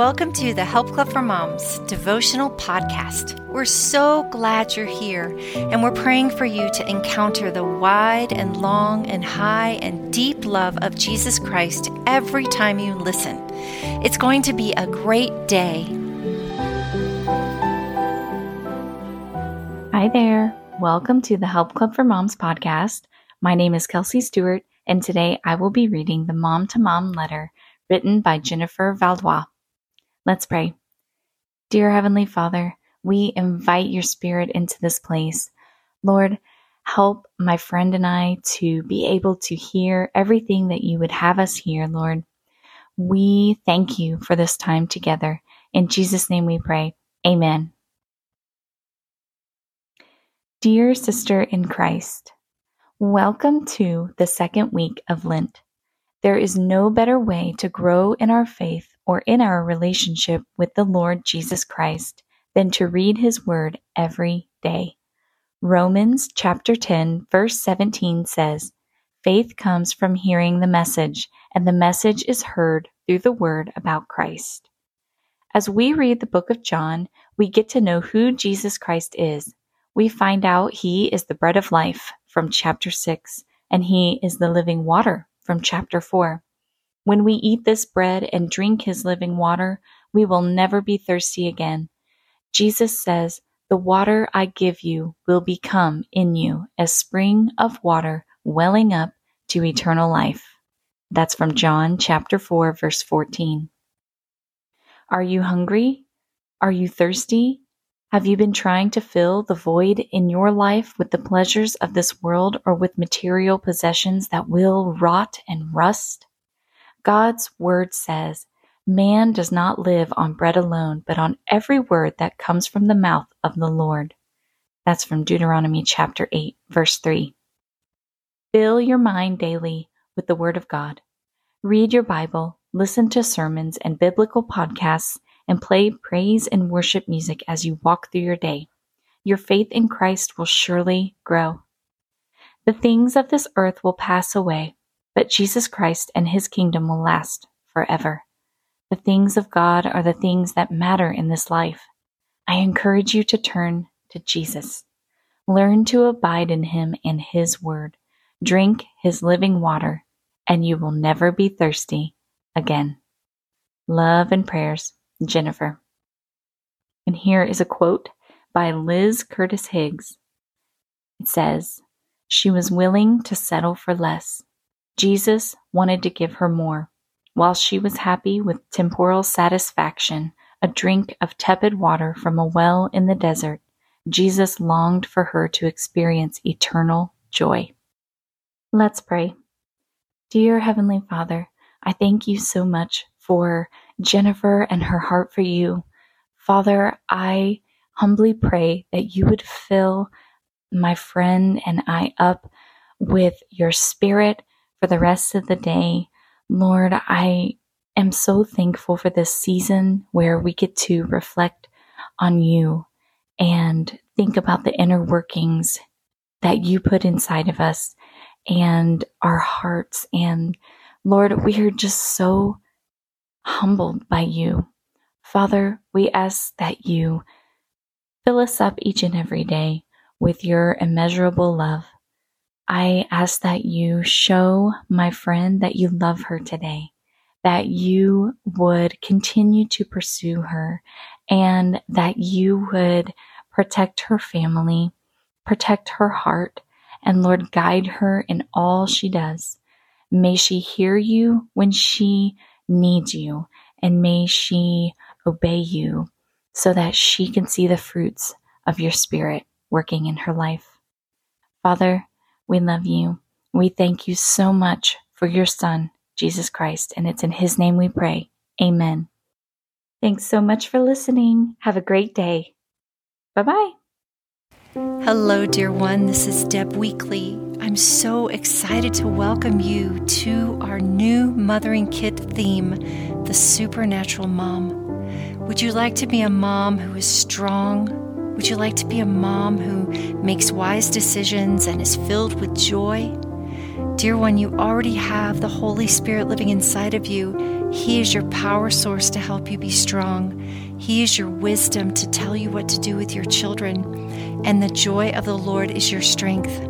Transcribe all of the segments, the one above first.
Welcome to the Help Club for Moms devotional podcast. We're so glad you're here, and we're praying for you to encounter the wide and long and high and deep love of Jesus Christ every time you listen. It's going to be a great day. Hi there. Welcome to the Help Club for Moms podcast. My name is Kelsey Stewart, and today I will be reading the Mom to Mom letter written by Jennifer Vaudois. Let's pray. Dear Heavenly Father, we invite your Spirit into this place. Lord, help my friend and I to be able to hear everything that you would have us hear, Lord. We thank you for this time together. In Jesus' name we pray. Amen. Dear sister in Christ, welcome to the second week of Lent. There is no better way to grow in our faith or in our relationship with the Lord Jesus Christ than to read his word every day. Romans chapter 10 verse 17 says, Faith comes from hearing the message, and the message is heard through the word about Christ. As we read the book of John, we get to know who Jesus Christ is. We find out he is the bread of life from chapter 6, and he is the living water from chapter 4. When we eat this bread and drink his living water, we will never be thirsty again. Jesus says, The water I give you will become in you a spring of water welling up to eternal life. That's from John chapter 4 verse 14. Are you hungry? Are you thirsty? Have you been trying to fill the void in your life with the pleasures of this world or with material possessions that will rot and rust? God's word says, Man does not live on bread alone, but on every word that comes from the mouth of the Lord. That's from Deuteronomy chapter 8, verse 3. Fill your mind daily with the Word of God. Read your Bible, listen to sermons and biblical podcasts, and play praise and worship music as you walk through your day. Your faith in Christ will surely grow. The things of this earth will pass away, but Jesus Christ and his kingdom will last forever. The things of God are the things that matter in this life. I encourage you to turn to Jesus. Learn to abide in him and his word. Drink his living water, and you will never be thirsty again. Love and prayers, Jennifer. And here is a quote by Liz Curtis Higgs. It says, She was willing to settle for less Jesus wanted to give her more. While she was happy with temporal satisfaction, a drink of tepid water from a well in the desert, Jesus longed for her to experience eternal joy. Let's pray. Dear Heavenly Father, I thank you so much for Jennifer and her heart for you. Father, I humbly pray that you would fill my friend and I up with your spirit for the rest of the day. Lord, I am so thankful for this season where we get to reflect on you and think about the inner workings that you put inside of us and our hearts. And Lord, we are just so humbled by you. Father, we ask that you fill us up each and every day with your immeasurable love. I ask that you show my friend that you love her today, that you would continue to pursue her, and that you would protect her family, protect her heart, and Lord, guide her in all she does. May she hear you when she needs you, and may she obey you so that she can see the fruits of your spirit working in her life. Father, we love you. We thank you so much for your Son, Jesus Christ, and it's in His name we pray. Amen. Thanks so much for listening. Have a great day. Bye bye. Hello, dear one. This is Deb Weakly. I'm so excited to welcome you to our new Mothering Kit theme, The Supernatural Mom. Would you like to be a mom who is strong, would you like to be a mom who makes wise decisions and is filled with joy? Dear one, you already have the Holy Spirit living inside of you. He is your power source to help you be strong. He is your wisdom to tell you what to do with your children. And the joy of the Lord is your strength.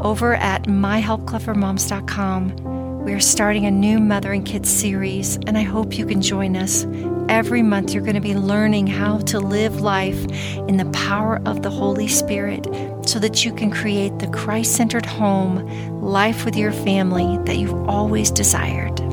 Over at myhelpclubformoms.com, we are starting a new Mothering Kit series, and I hope you can join us. Every month, you're going to be learning how to live life in the power of the Holy Spirit so that you can create the Christ centered home, life with your family that you've always desired.